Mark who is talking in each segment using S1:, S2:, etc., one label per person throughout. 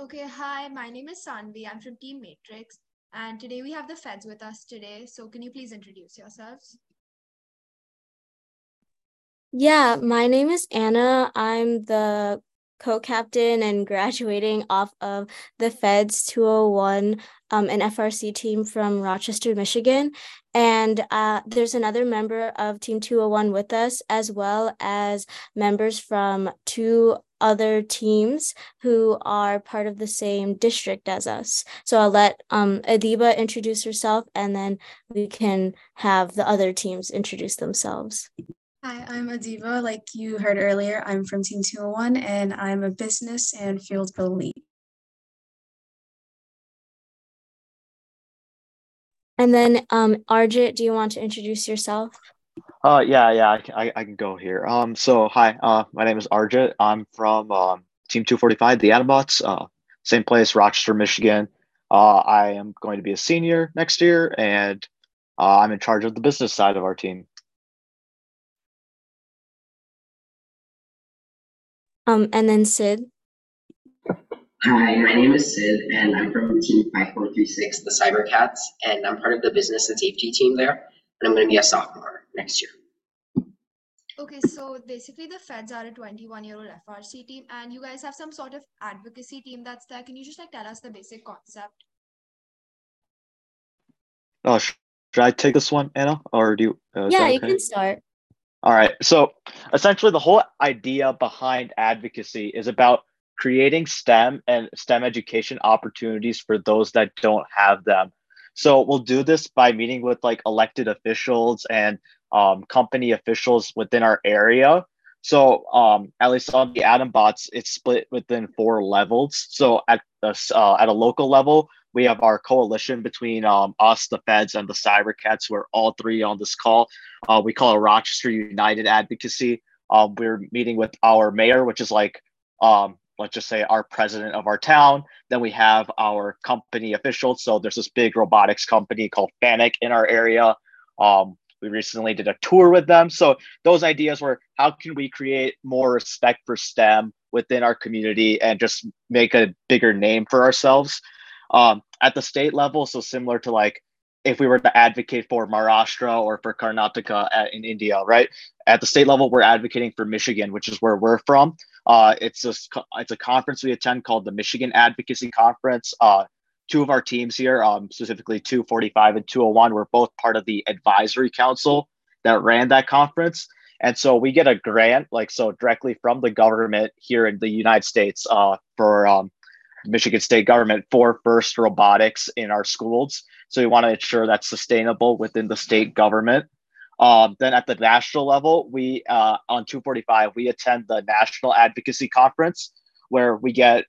S1: Okay, hi, my name is Sanvi. I'm from Team Matrix. And today we have the feds with us today. So can you please introduce yourselves?
S2: Yeah, my name is Anna. I'm the co-captain and graduating off of the Feds 201 um, an FRC team from Rochester, Michigan. And uh, there's another member of Team 201 with us, as well as members from two other teams who are part of the same district as us. So I'll let um, Adiba introduce herself and then we can have the other teams introduce themselves.
S3: Hi, I'm Adiba. Like you heard earlier, I'm from Team 201 and I'm a business and field goal lead.
S2: And then, um, Arjit, do you want to introduce yourself?
S4: Uh, yeah, yeah, I, I, I can go here. Um, so hi, uh, my name is Arjit. I'm from um, Team 245, the Adambots, uh, same place, Rochester, Michigan. Uh, I am going to be a senior next year, and uh, I'm in charge of the business side of our team.
S2: Um, and then Sid.
S5: Hi, my name is Sid, and I'm from Team 5436, the Cybercats, and I'm part of the business and safety team there, and I'm going to be a sophomore next year.
S1: Okay, so basically the feds are a 21 year old FRC team, and you guys have some sort of advocacy team that's there. Can you just like tell us the basic concept?
S4: Oh, should I take this one, Anna, or do you?
S2: Uh, yeah, you can start.
S4: All right. So essentially, the whole idea behind advocacy is about creating STEM and STEM education opportunities for those that don't have them. So we'll do this by meeting with like elected officials and um, company officials within our area. So um, at least on the Adambots, it's split within four levels. So at the uh, at a local level, we have our coalition between um, us, the feds, and the Cybercats, who are all three on this call. Uh, we call it Rochester United Advocacy. Um, we're meeting with our mayor, which is like, um, let's just say, our president of our town. Then we have our company officials. So there's this big robotics company called Fanuc in our area. Um, we recently did a tour with them. So those ideas were how can we create more respect for STEM within our community and just make a bigger name for ourselves um, at the state level. So similar to like if we were to advocate for Maharashtra or for Karnataka at, in India, right? At the state level, we're advocating for Michigan, which is where we're from. Uh, it's a it's a conference we attend called the Michigan Advocacy Conference. Uh, two of our teams here, um, specifically 245 and 201, were both part of the advisory council that ran that conference. And so we get a grant, like so, directly from the government here in the United States uh, for um, Michigan state government for FIRST robotics in our schools. So we want to ensure that's sustainable within the state government. Um, then at the national level, we uh, on 245 we attend the National Advocacy Conference, where we get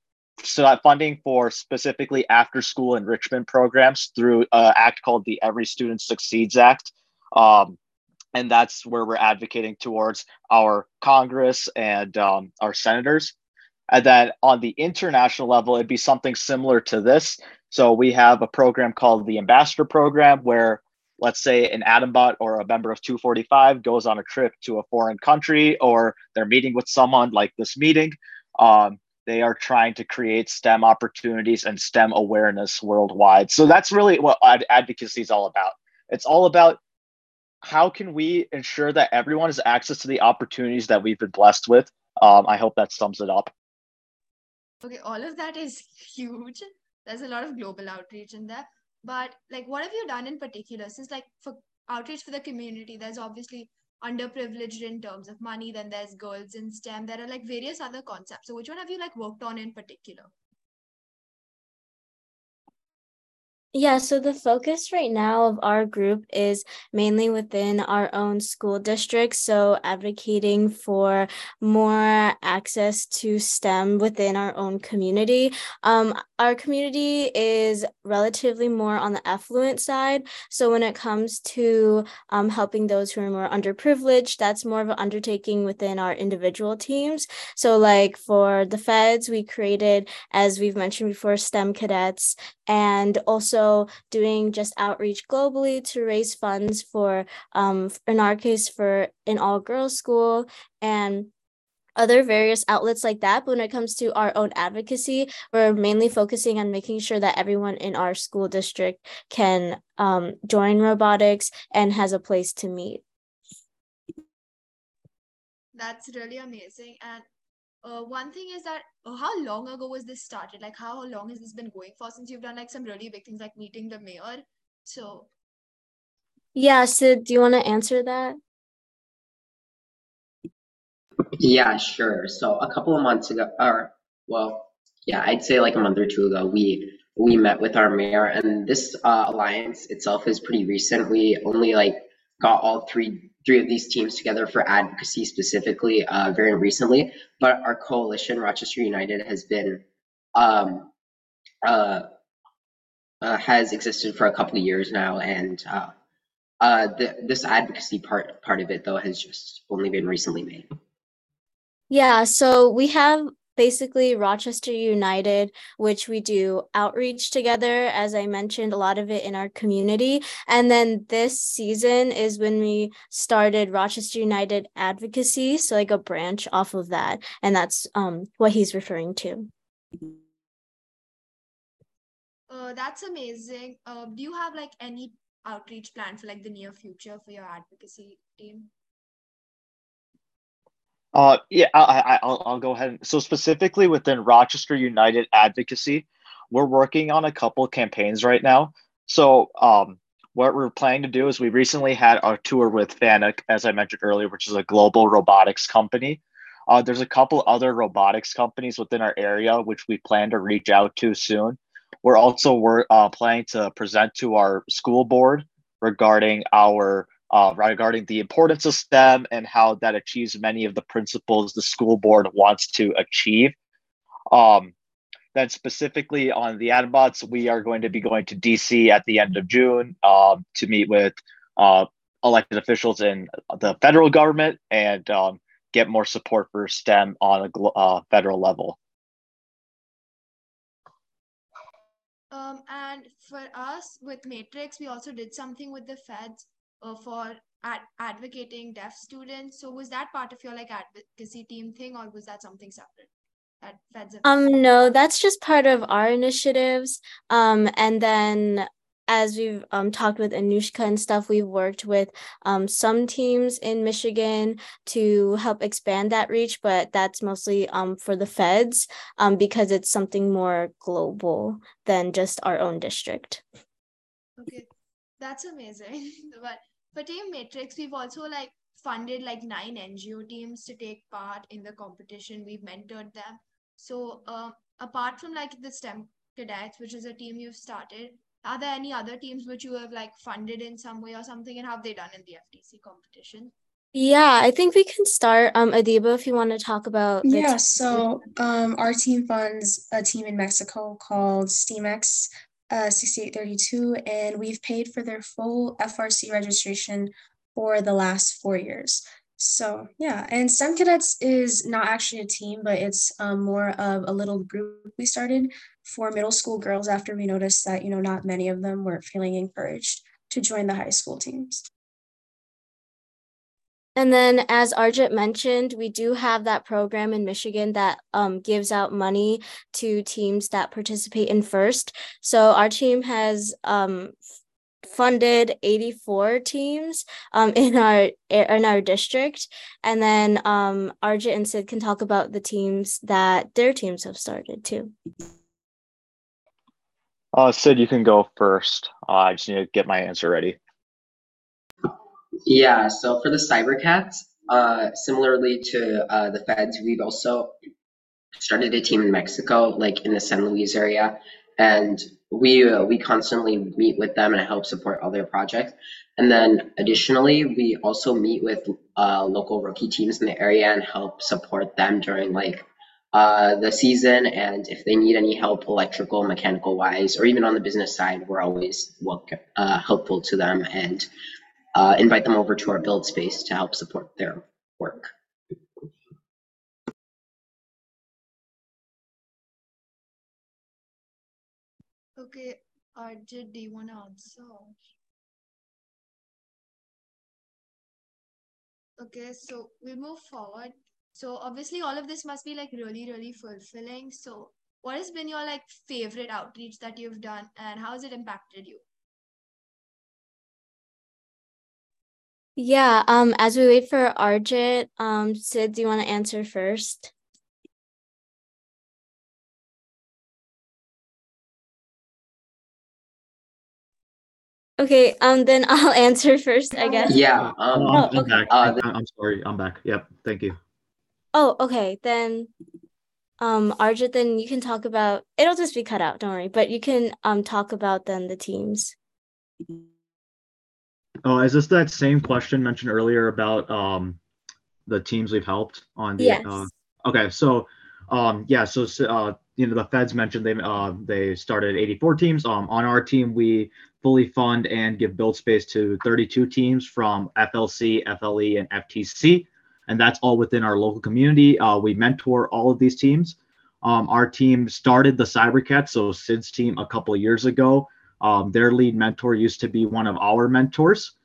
S4: funding for specifically after school enrichment programs through an act called the Every Student Succeeds Act. Um, and that's where we're advocating towards our Congress and um, our senators. And then on the international level, it'd be something similar to this. So we have a program called the Ambassador Program, where let's say an Adambot or a member of 245 goes on a trip to a foreign country or they're meeting with someone like this meeting. Um, they are trying to create STEM opportunities and STEM awareness worldwide. So that's really what ad- advocacy is all about. It's all about how can we ensure that everyone has access to the opportunities that we've been blessed with. Um, I hope that sums it up.
S1: Okay, all of that is huge. There's a lot of global outreach in there. But like what have you done in particular? Since like for outreach for the community, there's obviously underprivileged in terms of money, then there's girls in STEM. There are like various other concepts. So which one have you like worked on in particular?
S2: Yeah, so the focus right now of our group is mainly within our own school district. So, advocating for more access to STEM within our own community. Um, our community is relatively more on the affluent side. So, when it comes to um, helping those who are more underprivileged, that's more of an undertaking within our individual teams. So, like for the feds, we created, as we've mentioned before, STEM cadets and also doing just outreach globally to raise funds for, um, in our case, for an all girls school and other various outlets like that. But when it comes to our own advocacy, we're mainly focusing on making sure that everyone in our school district can um, join robotics and has a place to meet.
S1: That's really amazing. And uh, one thing is that uh, how long ago was this started? Like, how long has this been going for? Since you've done like some really big things, like meeting the mayor. So,
S2: yeah. Sid, do you want to answer that?
S5: Yeah, sure. So a couple of months ago, or well, yeah, I'd say like a month or two ago, we we met with our mayor, and this uh, alliance itself is pretty recent. We only like got all three three of these teams together for advocacy specifically uh, very recently, but our coalition, Rochester United, has been um, uh, uh, has existed for a couple of years now, and uh, uh, the, this advocacy part part of it though has just only been recently made.
S2: Yeah, so we have basically Rochester United, which we do outreach together, as I mentioned, a lot of it in our community. And then this season is when we started Rochester United Advocacy, so like a branch off of that. And that's um, what he's referring to.
S1: uh, that's amazing. Uh, do you have like any outreach plan for like the near future for your advocacy team?
S4: Uh, yeah, I, I, will I'll go ahead. And, so specifically within Rochester United Advocacy, we're working on a couple campaigns right now. So, um, what we're planning to do is we recently had our tour with Fanuc, as I mentioned earlier, which is a global robotics company. Uh, there's a couple other robotics companies within our area which we plan to reach out to soon. We're also we're uh, planning to present to our school board regarding our uh, regarding the importance of STEM and how that achieves many of the principles the school board wants to achieve. Um, then specifically on the AdBots, we are going to be going to DC at the end of June um, to meet with uh, elected officials in the federal government and um, get more support for STEM on a uh, federal level.
S1: Um, and for us with Matrix, we also did something with the feds uh, for ad- advocating deaf students. So was that part of your like advocacy team thing, or was that something separate? That feds
S2: um, no, that's just part of our initiatives. Um, and then as we've um, talked with Anushka and stuff, we've worked with um, some teams in Michigan to help expand that reach, but that's mostly um, for the feds um, because it's something more global than just our own district.
S1: Okay, that's amazing. but for Team Matrix, we've also like funded like nine NGO teams to take part in the competition. We've mentored them. So uh, apart from like the STEM cadets, which is a team you've started, are there any other teams which you have like funded in some way or something, and have they done in the FTC competition?
S2: Yeah, I think we can start. Um, Adiba, if you want to talk about.
S3: Yeah, so um, our team funds a team in Mexico called SteamX, uh, 6832, and we've paid for their full FRC registration for the last four years. So yeah, and STEM Cadets is not actually a team, but it's um, more of a little group we started for middle school girls after we noticed that, you know, not many of them were feeling encouraged to join the high school teams.
S2: And then, as Arjit mentioned, we do have that program in Michigan that um, gives out money to teams that participate in FIRST. So, our team has um, funded 84 teams um, in our in our district and then um, Arjit and Sid can talk about the teams that their teams have started too.
S4: Uh, Sid, you can go first. Uh, I just need to get my answer ready.
S5: Yeah, so for the Cybercats, uh, similarly to uh, the Feds, we've also started a team in Mexico, like in the San Luis area, and we uh, we constantly meet with them and help support all their projects. And then additionally, we also meet with uh, local rookie teams in the area and help support them during like uh, the season. And if they need any help, electrical, mechanical wise, or even on the business side, we're always welcome, uh, helpful to them and uh, invite them over to our build space to help support their work.
S1: Okay, Arjit, do you want to answer? Okay, so we move forward. So obviously all of this must be like really, really fulfilling. So what has been your like favorite outreach that you've done and how has it impacted you?
S2: Yeah, um, as we wait for Arjit, um, Sid, do you want to answer first? Okay, um, then I'll answer first, I guess.
S5: Yeah.
S4: Oh,
S5: Um,
S4: I'm, I'm
S2: okay.
S4: back.
S5: Uh,
S4: I, I'm sorry. I'm back. Yep. Thank you.
S2: Oh, okay, then, um, Arjit, then you can talk about, it'll just be cut out, don't worry, but you can, um, talk about then the teams.
S4: Oh, is this that same question mentioned earlier about um the teams we've helped on the
S2: Yes.
S4: uh, okay, so um yeah, so uh you know the feds mentioned they uh they started 84 teams. Um on our team we fully fund and give build space to 32 teams from FLC, FLE, and FTC. And that's all within our local community. Uh, we mentor all of these teams. Um, our team started the Cybercats, so Sid's team, a couple of years ago. Um, their lead mentor used to be one of our mentors.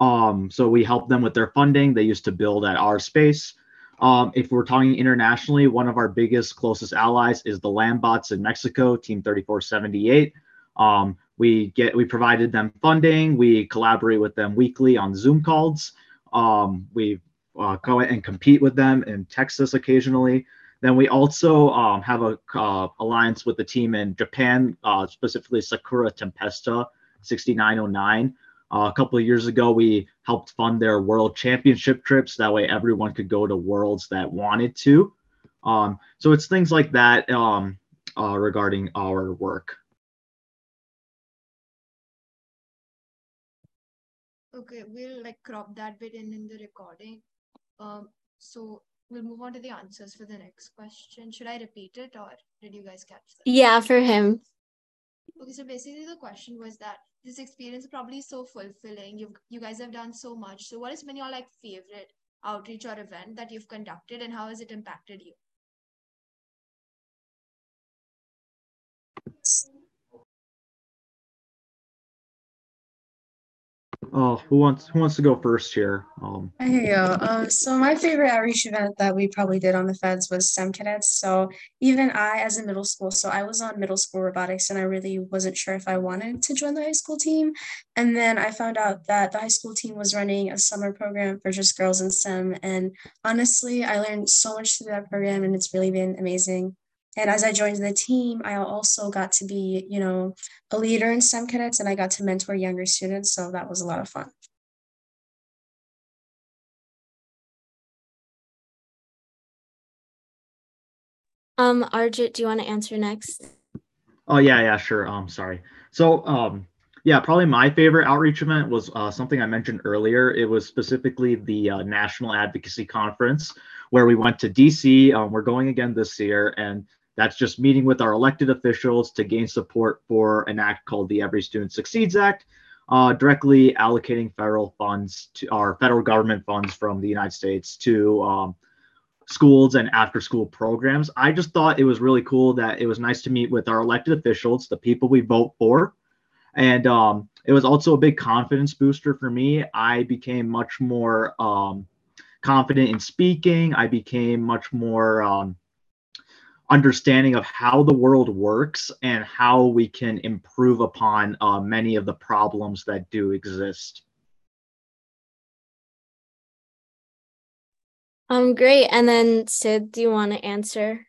S4: Um, so we helped them with their funding. They used to build at our space. Um, if we're talking internationally, one of our biggest, closest allies is the Lambots in Mexico, Team 3478. Um, we get we provided them funding. We collaborate with them weekly on Zoom calls. Um, we uh, go and compete with them in Texas occasionally. Then we also um, have a uh, alliance with the team in Japan, uh, specifically Sakura Tempesta 6909. Uh, a couple of years ago, we helped fund their world championship trips. That way, everyone could go to worlds that wanted to. Um, so it's things like that um, uh, regarding our work.
S1: Okay, we'll like crop that bit in in the recording. Um, so we'll move on to the answers for the next question. Should I repeat it or did you guys catch that?
S2: Yeah, for him.
S1: Okay, so basically the question was that this experience is probably so fulfilling. You you guys have done so much. So what has been your like favorite outreach or event that you've conducted and how has it impacted you?
S4: Oh, who wants who wants to go first here? Um,
S3: Here you go. Um, so my favorite outreach event that we probably did on the feds was STEM cadets. So even I, as a middle school, so I was on middle school robotics, and I really wasn't sure if I wanted to join the high school team. And then I found out that the high school team was running a summer program for just girls in STEM. And honestly, I learned so much through that program, and it's really been amazing. And as I joined the team, I also got to be, you know, a leader in STEM cadets, and I got to mentor younger students. So that was a lot of fun.
S2: Um, Arjit, do you want to answer next?
S4: Oh yeah, yeah, sure. Um, sorry. So, um, yeah, probably my favorite outreach event was uh, something I mentioned earlier. It was specifically the uh, National Advocacy Conference, where we went to DC. Um, we're going again this year, and that's just meeting with our elected officials to gain support for an act called the Every Student Succeeds Act, uh, directly allocating federal funds to our federal government funds from the United States to um, schools and after school programs. I just thought it was really cool that it was nice to meet with our elected officials, the people we vote for. And um, it was also a big confidence booster for me. I became much more um, confident in speaking. I became much more um, understanding of how the world works and how we can improve upon uh, many of the problems that do exist.
S2: Um, great. And then Sid, do you want to answer?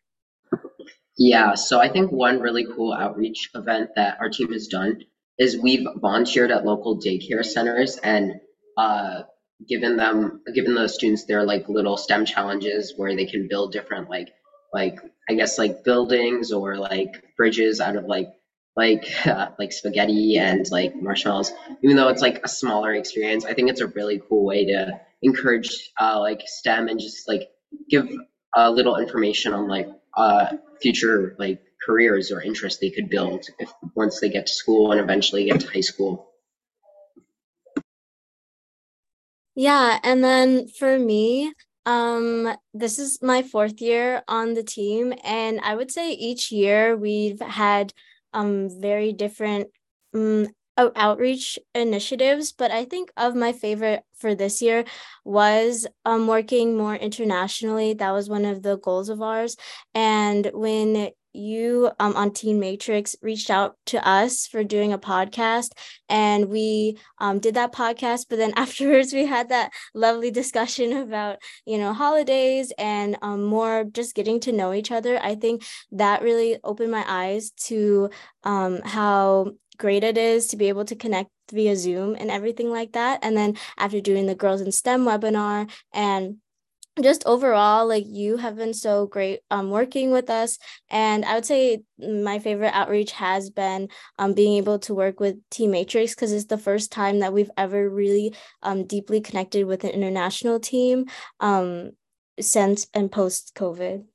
S5: Yeah, so I think one really cool outreach event that our team has done is we've volunteered at local daycare centers and uh, given them given the students their like little STEM challenges where they can build different like like I guess like buildings or like bridges out of like like uh, like spaghetti and like marshmallows. Even though it's like a smaller experience, I think it's a really cool way to encourage uh, like STEM and just like give a little information on like uh, future like careers or interests they could build if once they get to school and eventually get to high school.
S2: Yeah, and then for me, um, this is my fourth year on the team, and I would say each year we've had um very different um, outreach initiatives, but I think of my favorite for this year was um, working more internationally. That was one of the goals of ours. And when you um, on Team Matrix reached out to us for doing a podcast, and we um, did that podcast. But then afterwards, we had that lovely discussion about you know holidays and um, more just getting to know each other. I think that really opened my eyes to um, how great it is to be able to connect via Zoom and everything like that. And then after doing the Girls in STEM webinar and just overall like you have been so great um working with us. And i would say my favorite outreach has been um being able to work with team Matrix because it's the first time that we've ever really um deeply connected with an international team um since and post covid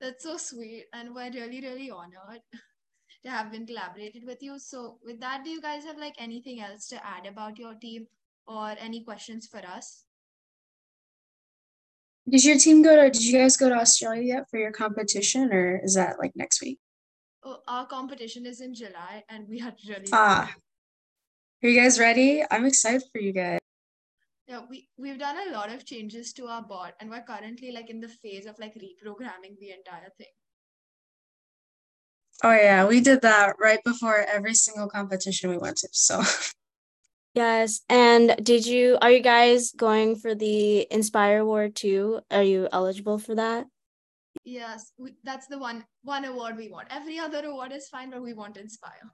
S1: that's so sweet and we're really really honored to have been collaborated with you. So with that do you guys have like anything else to add about your team or any questions for us
S3: Did your team go to, did you guys go to Australia yet for your competition or is that like next week?
S1: oh, our competition is in july and we are really
S3: Ah. Are you guys ready? I'm excited for you guys.
S1: yeah we we've done a lot of changes to our bot and we're currently like in the phase of like reprogramming the entire thing
S3: Oh yeah, we did that right before every single competition we went to. So
S2: yes and did you are you guys going for the inspire award too are you eligible for that
S1: yes we, that's the one one award we want every other award is fine but we want inspire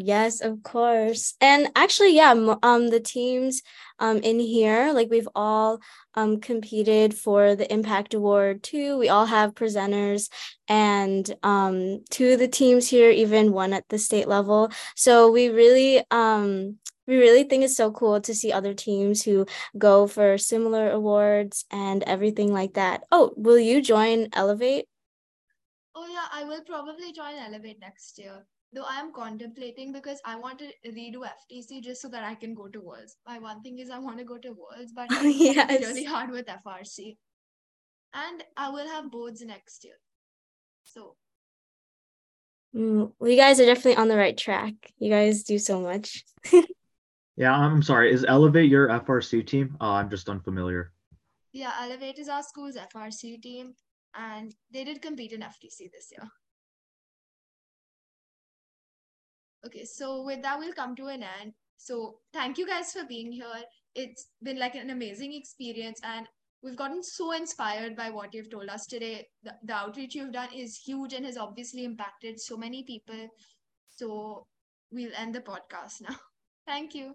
S2: Yes, of course. And actually, yeah, um, the teams um in here, like we've all um competed for the Impact Award too. We all have presenters, and um two of the teams here even won at the state level. So we really um we really think it's so cool to see other teams who go for similar awards and everything like that. Oh, will you join Elevate?
S1: oh yeah i will probably join elevate next year though i am contemplating because i want to redo ftc just so that i can go to worlds my one thing is i want to go to worlds but it's really hard with frc and i will have boards next year so
S2: Mm, well, you guys are definitely on the right track. You guys do so much.
S6: Yeah, I'm sorry. Is Elevate your FRC team? Uh, I'm just unfamiliar.
S1: yeah elevate is our school's frc team and they did compete in ftc this year okay so with that we'll come to an end so thank you guys for being here it's been like an amazing experience and we've gotten so inspired by what you've told us today the, the outreach you've done is huge and has obviously impacted so many people so we'll end the podcast now thank you